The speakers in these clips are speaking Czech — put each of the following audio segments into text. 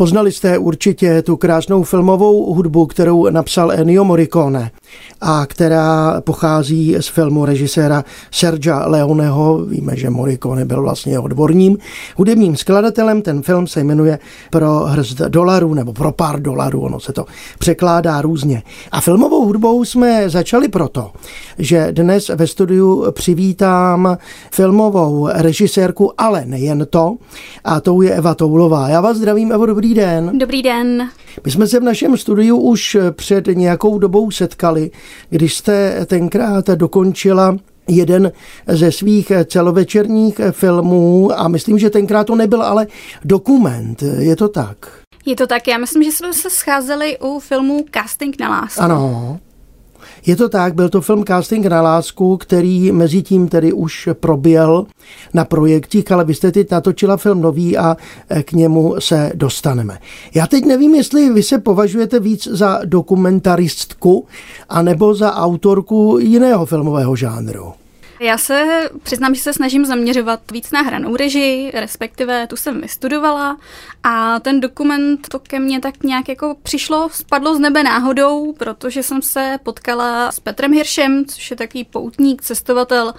Poznali jste určitě tu krásnou filmovou hudbu, kterou napsal Ennio Morricone a která pochází z filmu režiséra Sergia Leoneho. Víme, že Morricone byl vlastně odborním hudebním skladatelem. Ten film se jmenuje Pro hrst dolarů nebo pro pár dolarů, ono se to překládá různě. A filmovou hudbou jsme začali proto, že dnes ve studiu přivítám filmovou režisérku, ale nejen to, a tou je Eva Toulová. Já vás zdravím, Evo, dobrý den. Dobrý den. My jsme se v našem studiu už před nějakou dobou setkali, když jste tenkrát dokončila jeden ze svých celovečerních filmů a myslím, že tenkrát to nebyl ale dokument. Je to tak? Je to tak. Já myslím, že jsme se scházeli u filmu Casting na lásku. Ano. Je to tak, byl to film Casting na lásku, který mezi tím tedy už proběhl na projektích, ale vy jste teď natočila film nový a k němu se dostaneme. Já teď nevím, jestli vy se považujete víc za dokumentaristku anebo za autorku jiného filmového žánru. Já se přiznám, že se snažím zaměřovat víc na hranou režii, respektive tu jsem vystudovala a ten dokument to ke mně tak nějak jako přišlo, spadlo z nebe náhodou, protože jsem se potkala s Petrem Hiršem, což je takový poutník, cestovatel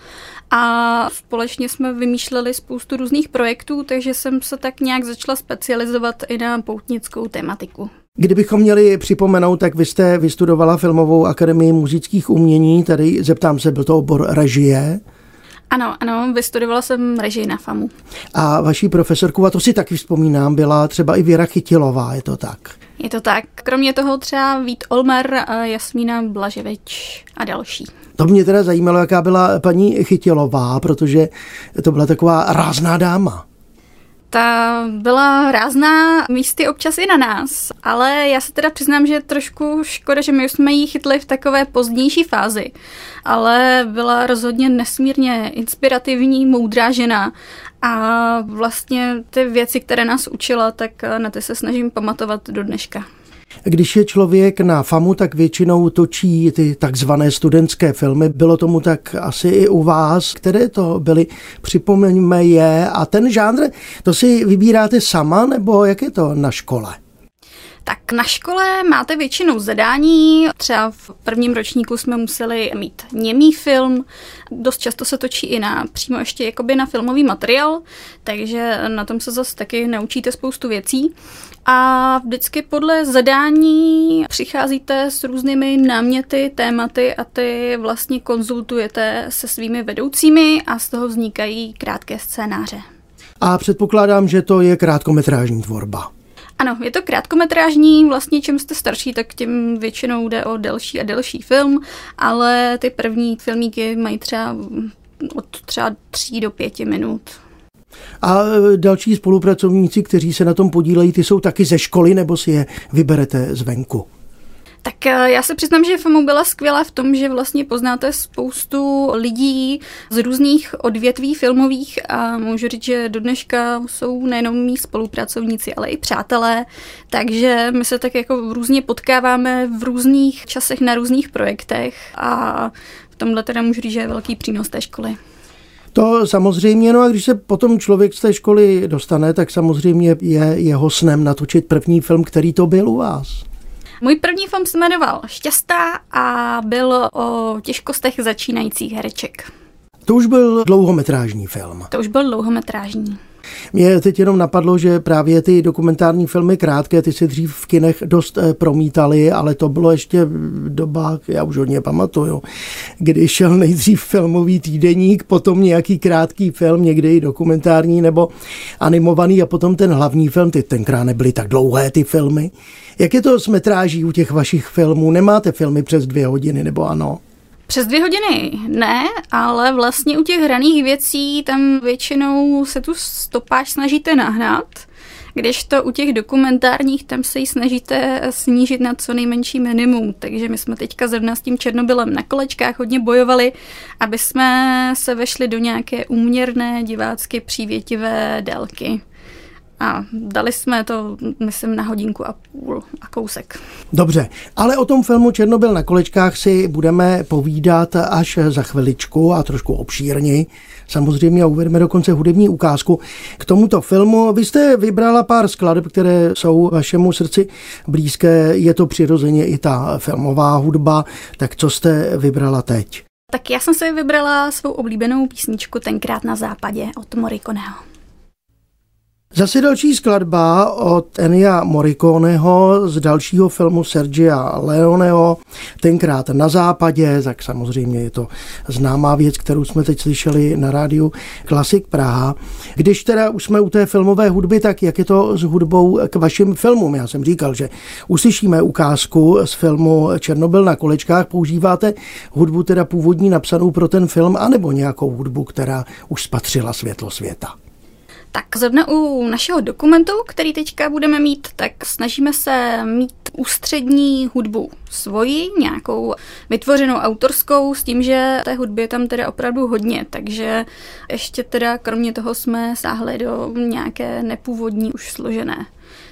a společně jsme vymýšleli spoustu různých projektů, takže jsem se tak nějak začala specializovat i na poutnickou tematiku. Kdybychom měli připomenout, tak vy jste vystudovala Filmovou akademii muzických umění, tady zeptám se, byl to obor režie? Ano, ano, vystudovala jsem režii na FAMu. A vaší profesorku, a to si taky vzpomínám, byla třeba i Věra Chytilová, je to tak? Je to tak. Kromě toho třeba Vít Olmer, Jasmína Blaževič a další. To mě teda zajímalo, jaká byla paní Chytilová, protože to byla taková rázná dáma ta byla rázná místy občas i na nás, ale já se teda přiznám, že je trošku škoda, že my už jsme ji chytli v takové pozdnější fázi, ale byla rozhodně nesmírně inspirativní, moudrá žena a vlastně ty věci, které nás učila, tak na ty se snažím pamatovat do dneška. Když je člověk na FAMu, tak většinou točí ty takzvané studentské filmy. Bylo tomu tak asi i u vás. Které to byly? Připomeňme je. A ten žánr, to si vybíráte sama, nebo jak je to na škole? Tak na škole máte většinou zadání, třeba v prvním ročníku jsme museli mít němý film, dost často se točí i na přímo ještě jakoby na filmový materiál, takže na tom se zase taky naučíte spoustu věcí. A vždycky podle zadání přicházíte s různými náměty, tématy a ty vlastně konzultujete se svými vedoucími a z toho vznikají krátké scénáře. A předpokládám, že to je krátkometrážní tvorba. Ano, je to krátkometrážní, vlastně čím jste starší, tak tím většinou jde o delší a delší film, ale ty první filmíky mají třeba od třeba tří do pěti minut. A e, další spolupracovníci, kteří se na tom podílejí, ty jsou taky ze školy nebo si je vyberete zvenku? Tak eh, já se přiznám, že FAMU byla skvělá v tom, že vlastně poznáte spoustu lidí z různých odvětví filmových a můžu říct, že do dneška jsou nejenom mý spolupracovníci, ale i přátelé, takže my se tak jako různě potkáváme v různých časech na různých projektech a v tomhle teda můžu říct, že je velký přínos té školy. To samozřejmě, no a když se potom člověk z té školy dostane, tak samozřejmě je jeho snem natočit první film, který to byl u vás. Můj první film se jmenoval Šťastá a byl o těžkostech začínajících hereček. To už byl dlouhometrážní film. To už byl dlouhometrážní. Mě teď jenom napadlo, že právě ty dokumentární filmy krátké, ty se dřív v kinech dost eh, promítali, ale to bylo ještě dobách, já už hodně pamatuju, kdy šel nejdřív filmový týdeník, potom nějaký krátký film, někdy i dokumentární nebo animovaný a potom ten hlavní film, ty tenkrát nebyly tak dlouhé ty filmy. Jak je to s metráží u těch vašich filmů? Nemáte filmy přes dvě hodiny nebo ano? Přes dvě hodiny ne, ale vlastně u těch hraných věcí tam většinou se tu stopáž snažíte nahnat, když to u těch dokumentárních tam se ji snažíte snížit na co nejmenší minimum. Takže my jsme teďka zrovna s tím Černobylem na kolečkách hodně bojovali, aby jsme se vešli do nějaké úměrné divácky přívětivé délky. A dali jsme to, myslím, na hodinku a půl a kousek. Dobře, ale o tom filmu Černobyl na kolečkách si budeme povídat až za chviličku a trošku obšírněji. Samozřejmě uvedeme dokonce hudební ukázku k tomuto filmu. Vy jste vybrala pár skladeb, které jsou vašemu srdci blízké. Je to přirozeně i ta filmová hudba. Tak co jste vybrala teď? Tak já jsem si vybrala svou oblíbenou písničku Tenkrát na západě od Morikoneho. Zase další skladba od Enia Morriconeho z dalšího filmu Sergia Leoneho, tenkrát na západě, tak samozřejmě je to známá věc, kterou jsme teď slyšeli na rádiu Klasik Praha. Když teda už jsme u té filmové hudby, tak jak je to s hudbou k vašim filmům? Já jsem říkal, že uslyšíme ukázku z filmu Černobyl na kolečkách. Používáte hudbu teda původní napsanou pro ten film, anebo nějakou hudbu, která už spatřila světlo světa? Tak zrovna u našeho dokumentu, který teďka budeme mít, tak snažíme se mít ústřední hudbu svoji, nějakou vytvořenou autorskou, s tím, že té hudby je tam teda opravdu hodně, takže ještě teda kromě toho jsme sáhli do nějaké nepůvodní už složené.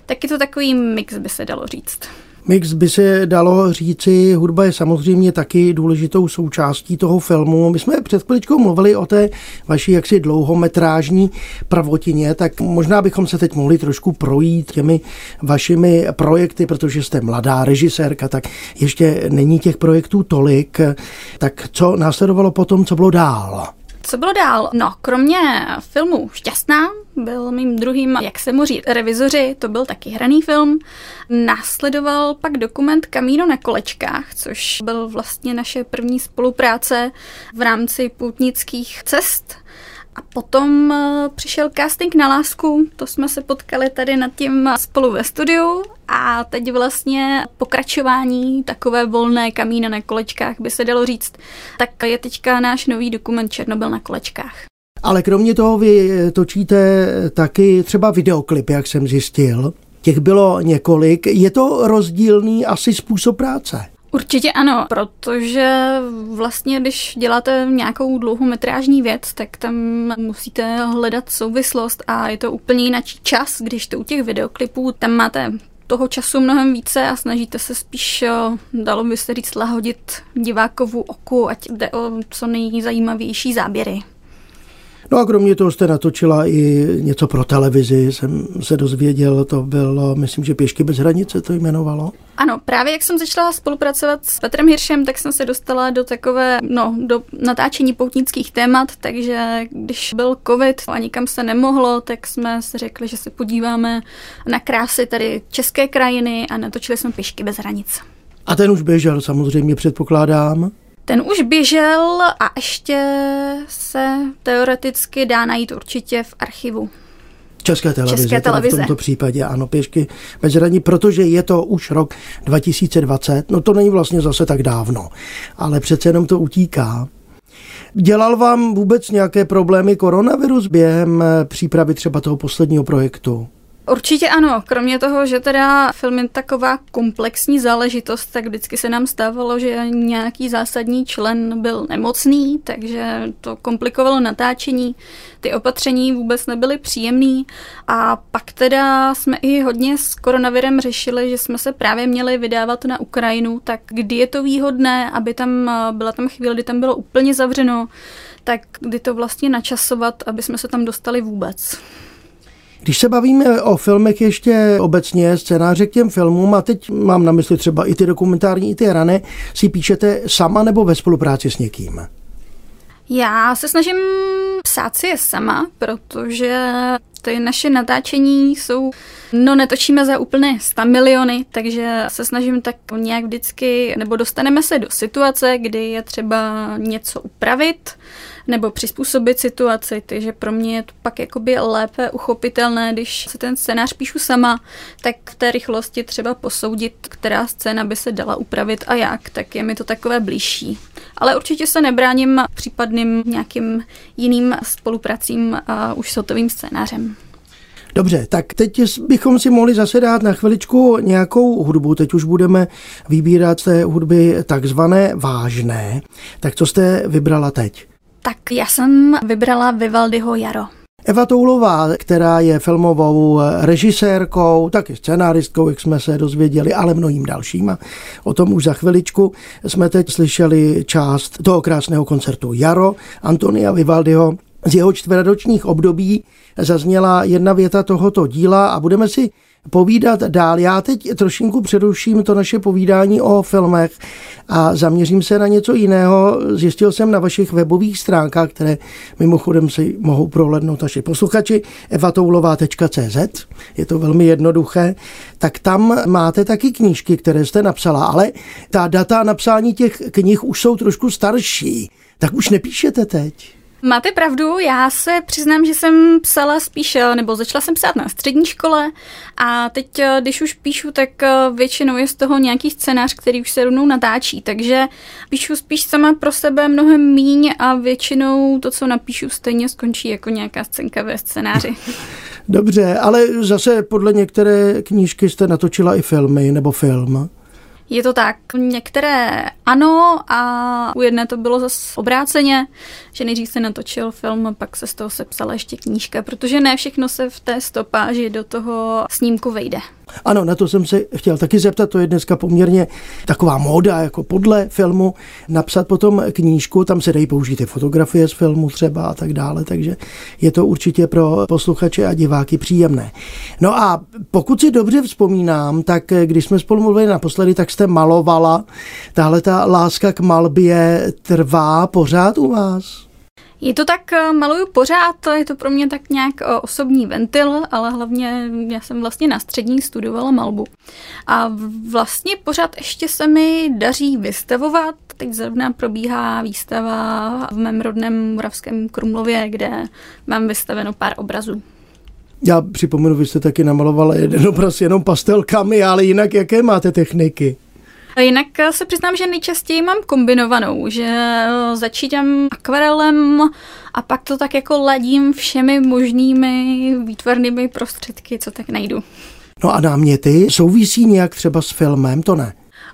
Tak je to takový mix, by se dalo říct. Mix by se dalo říci, hudba je samozřejmě taky důležitou součástí toho filmu. My jsme před chviličkou mluvili o té vaší jaksi dlouhometrážní pravotině, tak možná bychom se teď mohli trošku projít těmi vašimi projekty, protože jste mladá režisérka, tak ještě není těch projektů tolik. Tak co následovalo potom, co bylo dál? Co bylo dál? No, kromě filmu Šťastná, byl mým druhým, jak se moří, revizoři, to byl taky hraný film. Následoval pak dokument Kamíno na kolečkách, což byl vlastně naše první spolupráce v rámci poutnických cest a potom eh, přišel casting na lásku, to jsme se potkali tady nad tím spolu ve studiu a teď vlastně pokračování takové volné kamína na kolečkách by se dalo říct. Tak je teďka náš nový dokument Černobyl na kolečkách. Ale kromě toho vy točíte taky třeba videoklip, jak jsem zjistil. Těch bylo několik. Je to rozdílný asi způsob práce? Určitě ano, protože vlastně, když děláte nějakou dlouhometrážní věc, tak tam musíte hledat souvislost a je to úplně jiný čas, když to u těch videoklipů, tam máte toho času mnohem více a snažíte se spíš, dalo by se říct, lahodit divákovu oku, ať jde o co nejzajímavější záběry. No a kromě toho jste natočila i něco pro televizi, jsem se dozvěděl, to bylo, myslím, že Pěšky bez hranice to jmenovalo. Ano, právě jak jsem začala spolupracovat s Petrem Hiršem, tak jsem se dostala do takové, no, do natáčení poutnických témat, takže když byl covid a nikam se nemohlo, tak jsme si řekli, že se podíváme na krásy tady české krajiny a natočili jsme Pěšky bez hranic. A ten už běžel samozřejmě, předpokládám. Ten už běžel a ještě se teoreticky dá najít určitě v archivu. České televize, České televize. v tomto případě, ano, pěšky bez zraní, protože je to už rok 2020, no to není vlastně zase tak dávno, ale přece jenom to utíká. Dělal vám vůbec nějaké problémy koronavirus během přípravy třeba toho posledního projektu? Určitě ano, kromě toho, že teda film je taková komplexní záležitost, tak vždycky se nám stávalo, že nějaký zásadní člen byl nemocný, takže to komplikovalo natáčení. Ty opatření vůbec nebyly příjemný a pak teda jsme i hodně s koronavirem řešili, že jsme se právě měli vydávat na Ukrajinu, tak kdy je to výhodné, aby tam byla tam chvíle, kdy tam bylo úplně zavřeno, tak kdy to vlastně načasovat, aby jsme se tam dostali vůbec. Když se bavíme o filmech ještě obecně, scénáře k těm filmům, a teď mám na mysli třeba i ty dokumentární, i ty rané, si píšete sama nebo ve spolupráci s někým? Já se snažím psát si je sama, protože ty naše natáčení jsou, no netočíme za úplně 100 miliony, takže se snažím tak nějak vždycky, nebo dostaneme se do situace, kdy je třeba něco upravit, nebo přizpůsobit situaci, takže pro mě je to pak jakoby lépe uchopitelné, když se ten scénář píšu sama, tak v té rychlosti třeba posoudit, která scéna by se dala upravit a jak, tak je mi to takové blížší. Ale určitě se nebráním případným nějakým jiným spolupracím a už s hotovým scénářem. Dobře, tak teď bychom si mohli zase dát na chviličku nějakou hudbu. Teď už budeme vybírat z té hudby takzvané vážné. Tak co jste vybrala teď? Tak já jsem vybrala Vivaldiho Jaro. Eva Toulová, která je filmovou režisérkou, taky scenáristkou, jak jsme se dozvěděli, ale mnohým dalším. O tom už za chviličku jsme teď slyšeli část toho krásného koncertu Jaro Antonia Vivaldiho. Z jeho čtvrtočních období zazněla jedna věta tohoto díla a budeme si povídat dál. Já teď trošinku přeruším to naše povídání o filmech a zaměřím se na něco jiného. Zjistil jsem na vašich webových stránkách, které mimochodem si mohou prohlednout naši posluchači, evatoulová.cz, je to velmi jednoduché, tak tam máte taky knížky, které jste napsala, ale ta data napsání těch knih už jsou trošku starší. Tak už nepíšete teď? Máte pravdu, já se přiznám, že jsem psala spíš, nebo začala jsem psát na střední škole a teď, když už píšu, tak eh, většinou je z toho nějaký scénář, který už se rovnou natáčí, takže píšu spíš sama pro sebe mnohem míň a většinou to, co napíšu, stejně skončí jako nějaká scénka ve scénáři. Dobře, ale zase podle některé knížky jste natočila i filmy nebo film. Je to tak. Některé ano a u jedné to bylo zase obráceně, že nejdřív se natočil film, pak se z toho sepsala ještě knížka, protože ne všechno se v té stopáži do toho snímku vejde. Ano, na to jsem se chtěl taky zeptat, to je dneska poměrně taková móda, jako podle filmu, napsat potom knížku, tam se dají použít i fotografie z filmu třeba a tak dále, takže je to určitě pro posluchače a diváky příjemné. No a pokud si dobře vzpomínám, tak když jsme spolu mluvili naposledy, tak jste malovala, tahle ta láska k malbě trvá pořád u vás? Je to tak, eh, maluju pořád, je to pro mě tak nějak eh, osobní ventil, ale hlavně já jsem vlastně na střední studovala malbu. A vlastně pořád ještě se mi daří vystavovat. Teď zrovna probíhá výstava v mém rodném Moravském Krumlově, kde mám vystaveno pár obrazů. Já připomenu, vy jste taky namalovala jeden obraz jenom pastelkami, ale jinak jaké máte techniky? Jinak se přiznám, že nejčastěji mám kombinovanou, že eh, začítám akvarelem a pak to tak jako ladím všemi možnými výtvarnými prostředky, co tak najdu. No a náměty souvisí nějak třeba s filmem, to ne?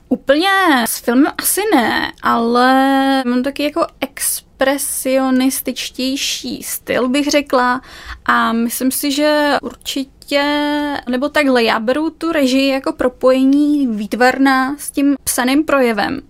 Úplně s filmem asi ne, ale mám taky jako expresionističtější styl, bych řekla. A myslím si, že určitě nebo takhle, já beru tu režii jako propojení výtvarna s tím psaným projevem.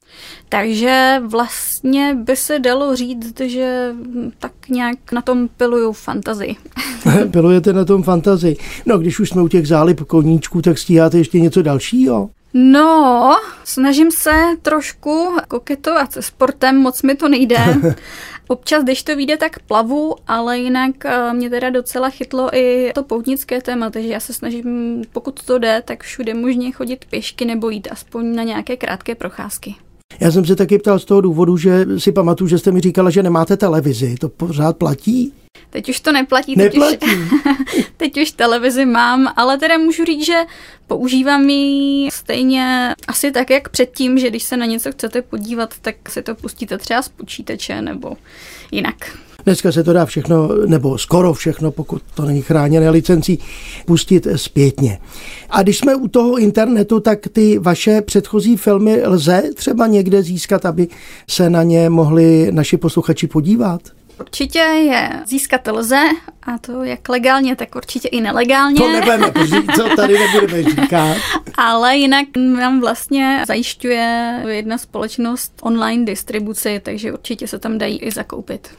Takže vlastně by se dalo říct, že tak nějak na tom piluju fantazii. Pilujete na tom fantazii. No, když už jsme u těch zálib koníčků, tak stíháte ještě něco dalšího? No, snažím se trošku koketovat se sportem, moc mi to nejde. Občas, když to vyjde, tak plavu, ale jinak eh, mě teda docela chytlo i to poutnické téma, takže já se snažím, pokud to jde, tak všude možně chodit pěšky nebo jít aspoň na nějaké krátké procházky. Já jsem se taky ptal z toho důvodu, že si pamatuju, že jste mi říkala, že nemáte televizi. To pořád platí? Teď už to neplatí, neplatí. Teď, už, teď už televizi mám, ale teda můžu říct, že používám ji stejně asi tak, jak předtím, že když se na něco chcete podívat, tak si to pustíte třeba z počítače nebo jinak. Dneska se to dá všechno, nebo skoro všechno, pokud to není chráněné licencí, pustit zpětně. A když jsme u toho internetu, tak ty vaše předchozí filmy lze třeba někde získat, aby se na ně mohli naši posluchači podívat? Určitě je získat lze, a to jak legálně, tak určitě i nelegálně. To nebudeme, co tady nebudeme říkat. Ale jinak nám vlastně zajišťuje jedna společnost online distribuci, takže určitě se tam dají i zakoupit.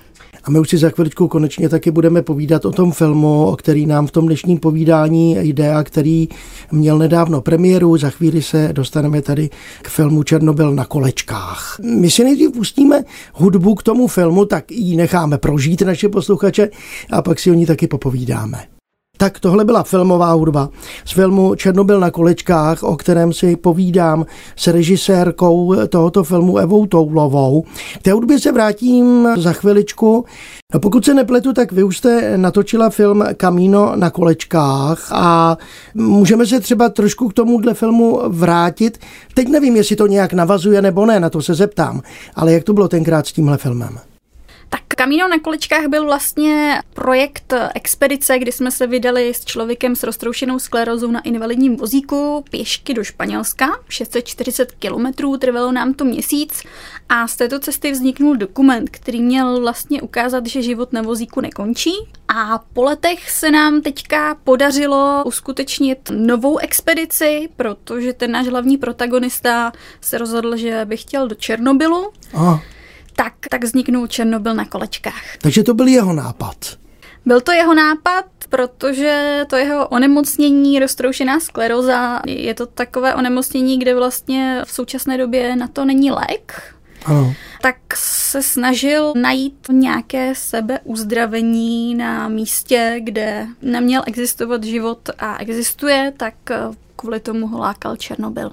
A my už si za chviličku konečně taky budeme povídat o tom filmu, o který nám v tom dnešním povídání jde a který měl nedávno premiéru. Za chvíli se dostaneme tady k filmu Černobyl na kolečkách. My si nejdřív pustíme hudbu k tomu filmu, tak ji necháme prožít naše posluchače a pak si o ní taky popovídáme. Tak tohle byla filmová hudba z filmu Černobyl na kolečkách, o kterém si povídám s režisérkou tohoto filmu Evou Toulovou. K té hudbě se vrátím za chviličku. No pokud se nepletu, tak vy už jste natočila film Kamíno na kolečkách a můžeme se třeba trošku k tomuhle filmu vrátit. Teď nevím, jestli to nějak navazuje nebo ne, na to se zeptám, ale jak to bylo tenkrát s tímhle filmem? Tak Kamíno na kolečkách byl vlastně projekt expedice, kdy jsme se vydali s člověkem s roztroušenou sklerózou na invalidním vozíku pěšky do Španělska. 640 kilometrů, trvalo nám to měsíc a z této cesty vzniknul dokument, který měl vlastně ukázat, že život na vozíku nekončí. A po letech se nám teďka podařilo uskutečnit novou expedici, protože ten náš hlavní protagonista se rozhodl, že by chtěl do Černobylu. Aha. Tak, tak vzniknul Černobyl na kolečkách. Takže to byl jeho nápad. Byl to jeho nápad, protože to jeho onemocnění, roztroušená skleroza, je to takové onemocnění, kde vlastně v současné době na to není lék. Ano. Tak se snažil najít nějaké sebeuzdravení na místě, kde neměl existovat život a existuje, tak kvůli tomu ho lákal Černobyl.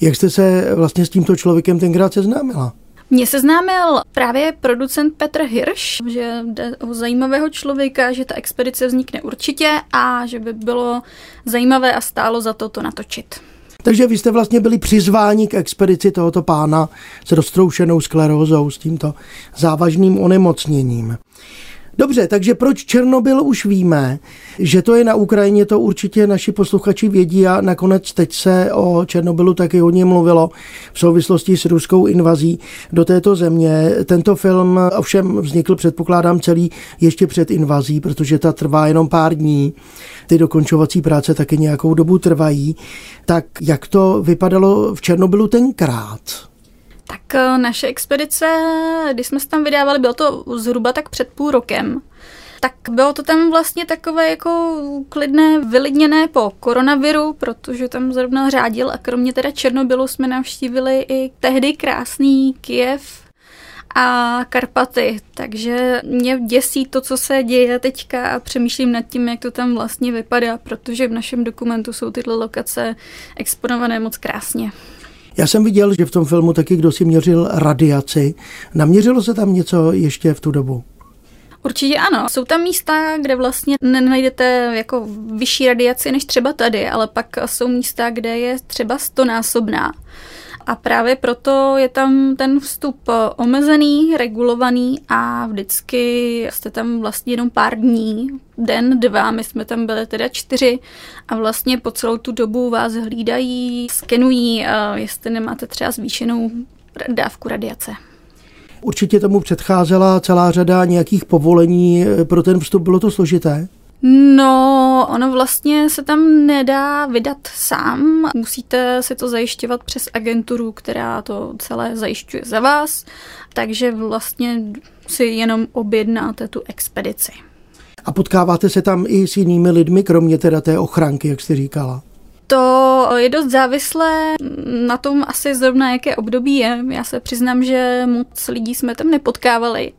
Jak jste se vlastně s tímto člověkem tenkrát seznámila? Mě seznámil právě producent Petr Hirsch, že jde o zajímavého člověka, že ta expedice vznikne určitě a že by bylo zajímavé a stálo za to to natočit. Takže vy jste vlastně byli přizváni k expedici tohoto pána s roztroušenou sklerózou, s tímto závažným onemocněním. Dobře, takže proč Černobyl už víme, že to je na Ukrajině, to určitě naši posluchači vědí a nakonec teď se o Černobylu taky hodně mluvilo v souvislosti s ruskou invazí do této země. Tento film ovšem vznikl, předpokládám, celý ještě před invazí, protože ta trvá jenom pár dní. Ty dokončovací práce taky nějakou dobu trvají. Tak jak to vypadalo v Černobylu tenkrát? Tak eh, naše expedice, když jsme se tam vydávali, bylo to zhruba tak před půl rokem. Tak bylo to tam vlastně takové jako klidné, vylidněné po koronaviru, protože tam zrovna řádil a kromě teda Černobylu jsme navštívili i tehdy krásný Kiev a Karpaty, takže mě děsí to, co se děje teďka a přemýšlím nad tím, jak to tam vlastně vypadá, protože v našem dokumentu jsou tyhle lokace exponované moc krásně. Já jsem viděl, že v tom filmu taky kdo si měřil radiaci. Naměřilo se tam něco ještě v tu dobu? Určitě ano. Jsou tam místa, kde vlastně nenajdete jako vyšší radiaci než třeba tady, ale pak jsou místa, kde je třeba stonásobná. A právě proto je tam ten vstup omezený, regulovaný a vždycky jste tam vlastně jenom pár dní, den, dva, my jsme tam byli teda čtyři a vlastně po celou tu dobu vás hlídají, skenují, jestli nemáte třeba zvýšenou dávku radiace. Určitě tomu předcházela celá řada nějakých povolení pro ten vstup. Bylo to složité? No, ono vlastně se tam nedá vydat sám. Musíte si to zajišťovat přes agenturu, která to celé zajišťuje za vás, takže vlastně si jenom objednáte tu expedici. A potkáváte se tam i s jinými lidmi, kromě teda té ochranky, jak jste říkala? To je dost závislé na tom asi zrovna, jaké období je. Já se přiznám, že moc lidí jsme tam nepotkávali.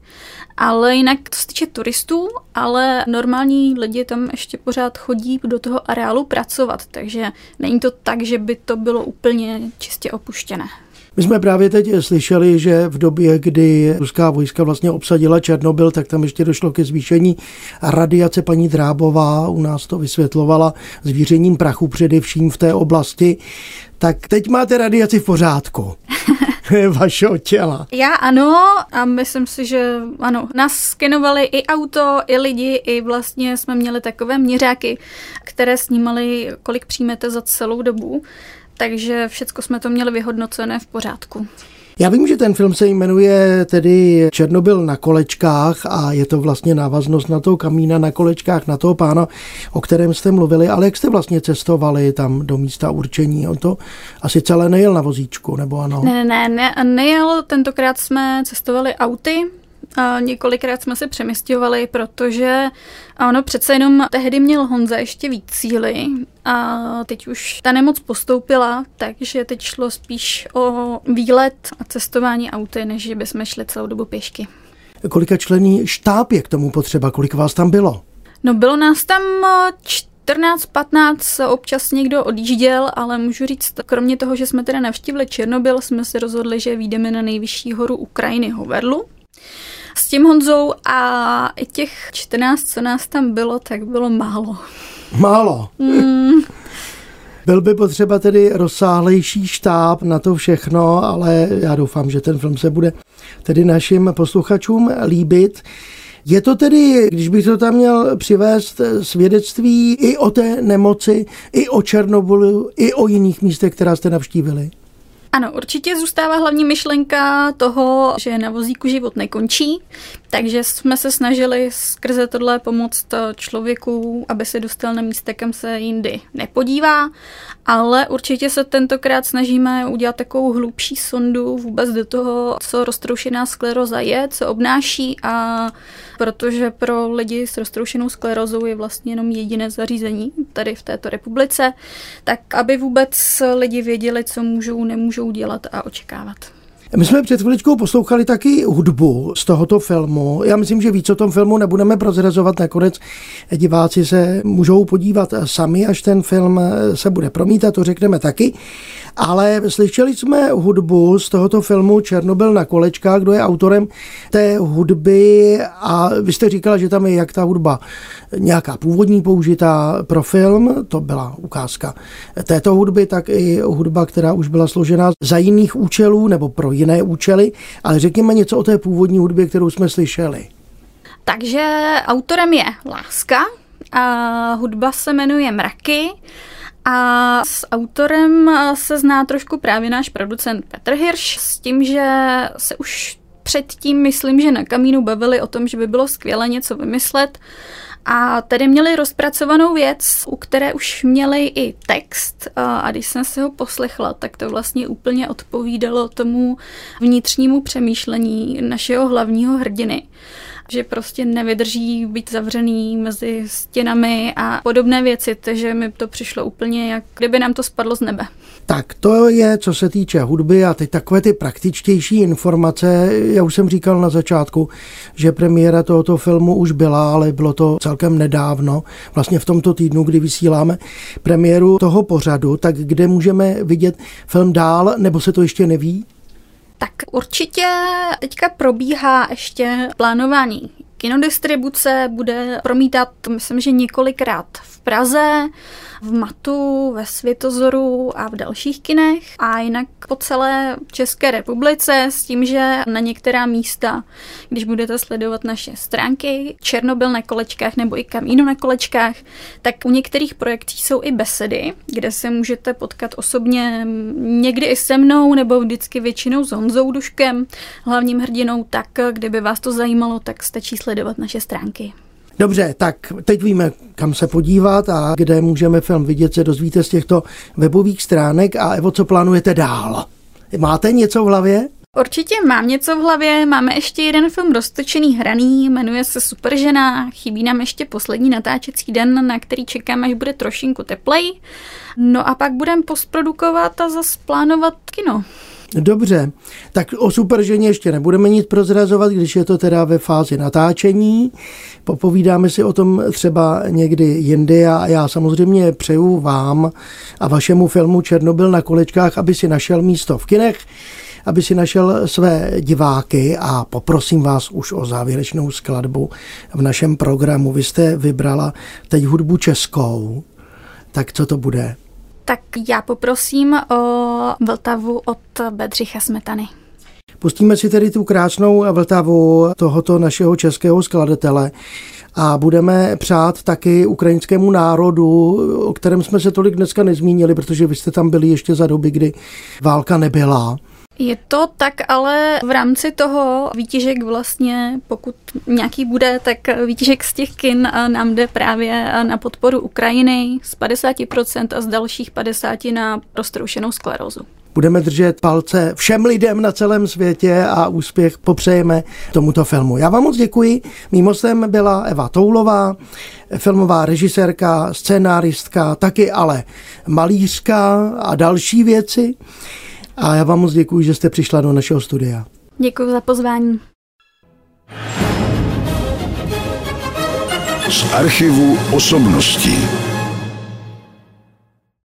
Ale jinak to se týče turistů, ale normální lidi tam ještě pořád chodí do toho areálu pracovat, takže není to tak, že by to bylo úplně čistě opuštěné. My jsme právě teď slyšeli, že v době, kdy ruská vojska vlastně obsadila Černobyl, tak tam ještě došlo ke zvýšení radiace. Paní Drábová u nás to vysvětlovala zvířením prachu především v té oblasti. Tak teď máte radiaci v pořádku. vašeho těla. Já ano a myslím si, že ano. Nás skenovali i auto, i lidi, i vlastně jsme měli takové měřáky, které snímaly, kolik přijmete za celou dobu. Takže všechno jsme to měli vyhodnocené v pořádku. Já vím, že ten film se jmenuje tedy Černobyl na kolečkách a je to vlastně návaznost na toho kamína na kolečkách, na toho pána, o kterém jste mluvili, ale jak jste vlastně cestovali tam do místa určení? On to asi celé nejel na vozíčku, nebo ano? Ne, ne, ne, nejel, tentokrát jsme cestovali auty, a několikrát jsme se přemysťovali, protože ono přece jenom tehdy měl Honza ještě víc síly a teď už ta nemoc postoupila, takže teď šlo spíš o výlet a cestování auty, než že bychom šli celou dobu pěšky. Kolika člení štáb je k tomu potřeba? Kolik vás tam bylo? No bylo nás tam 14-15 občas někdo odjížděl, ale můžu říct, kromě toho, že jsme teda navštívili Černobyl, jsme se rozhodli, že výjdeme na nejvyšší horu Ukrajiny Hoverlu s tím Honzou a i těch 14, co nás tam bylo, tak bylo málo. Málo? Mm. Byl by potřeba tedy rozsáhlejší štáb na to všechno, ale já doufám, že ten film se bude tedy našim posluchačům líbit. Je to tedy, když bych to tam měl přivést svědectví i o té nemoci, i o Černobylu, i o jiných místech, která jste navštívili? Ano, určitě zůstává hlavní myšlenka toho, že na vozíku život nekončí, takže jsme se snažili skrze tohle pomoct člověku, aby se dostal na místa, kam se jindy nepodívá, ale určitě se tentokrát snažíme udělat takovou hlubší sondu vůbec do toho, co roztroušená skleroza je, co obnáší a protože pro lidi s roztroušenou sklerozou je vlastně jenom jediné zařízení tady v této republice, tak aby vůbec lidi věděli, co můžou, nemůžou dělat a očekávat. My jsme před chviličkou poslouchali taky hudbu z tohoto filmu. Já myslím, že víc o tom filmu nebudeme prozrazovat. Nakonec diváci se můžou podívat sami, až ten film se bude promítat, to řekneme taky. Ale slyšeli jsme hudbu z tohoto filmu Černobyl na kolečkách, kdo je autorem té hudby a vy jste říkala, že tam je jak ta hudba nějaká původní použitá pro film, to byla ukázka této hudby, tak i hudba, která už byla složena za jiných účelů nebo pro jiné účely, ale řekněme něco o té původní hudbě, kterou jsme slyšeli. Takže autorem je Láska a hudba se jmenuje Mraky. A s autorem se zná trošku právě náš producent Petr Hirsch s tím, že se už předtím myslím, že na kamínu bavili o tom, že by bylo skvěle něco vymyslet. A tady měli rozpracovanou věc, u které už měli i text a když jsem si ho poslechla, tak to vlastně úplně odpovídalo tomu vnitřnímu přemýšlení našeho hlavního hrdiny že prostě nevydrží být zavřený mezi stěnami a podobné věci, takže mi to přišlo úplně, jak kdyby nám to spadlo z nebe. Tak to je, co se týče hudby a teď takové ty praktičtější informace. Já už jsem říkal na začátku, že premiéra tohoto filmu už byla, ale bylo to celkem nedávno, vlastně v tomto týdnu, kdy vysíláme premiéru toho pořadu, tak kde můžeme vidět film dál, nebo se to ještě neví? Tak určitě teďka probíhá ještě plánování. Kinodistribuce, bude promítat, myslím, že několikrát v Praze, v Matu, ve Světozoru a v dalších kinech a jinak po celé České republice s tím, že na některá místa, když budete sledovat naše stránky Černobyl na kolečkách nebo i Kamíno na kolečkách, tak u některých projektů jsou i besedy, kde se můžete potkat osobně někdy i se mnou nebo vždycky většinou s Honzou Duškem, hlavním hrdinou, tak kdyby vás to zajímalo, tak stačí sledovat naše stránky. Dobře, tak teď víme, kam se podívat a kde můžeme film vidět, se dozvíte z těchto webových stránek. A Evo, co plánujete dál? Máte něco v hlavě? Určitě mám něco v hlavě, máme ještě jeden film roztočený hraný, jmenuje se Super žena, chybí nám ještě poslední natáčecí den, na který čekáme, až bude trošinku teplej. No a pak budeme postprodukovat a zase plánovat kino. Dobře, tak o superženě ještě nebudeme nic prozrazovat, když je to teda ve fázi natáčení. Popovídáme si o tom třeba někdy jindy a já samozřejmě přeju vám a vašemu filmu Černobyl na kolečkách, aby si našel místo v kinech, aby si našel své diváky a poprosím vás už o závěrečnou skladbu v našem programu. Vy jste vybrala teď hudbu českou, tak co to bude? Tak já poprosím o Vltavu od Bedřicha Smetany. Pustíme si tedy tu krásnou Vltavu tohoto našeho českého skladatele a budeme přát taky ukrajinskému národu, o kterém jsme se tolik dneska nezmínili, protože vy jste tam byli ještě za doby, kdy válka nebyla. Je to tak, ale v rámci toho výtěžek vlastně, pokud nějaký bude, tak výtěžek z těch kin nám jde právě na podporu Ukrajiny z 50% a z dalších 50% na roztroušenou sklerózu. Budeme držet palce všem lidem na celém světě a úspěch popřejeme tomuto filmu. Já vám moc děkuji. Mým hostem byla Eva Toulová, filmová režisérka, scénáristka, taky ale malířka a další věci. A já vám moc děkuji, že jste přišla do našeho studia. Děkuji za pozvání. Z archivu osobností.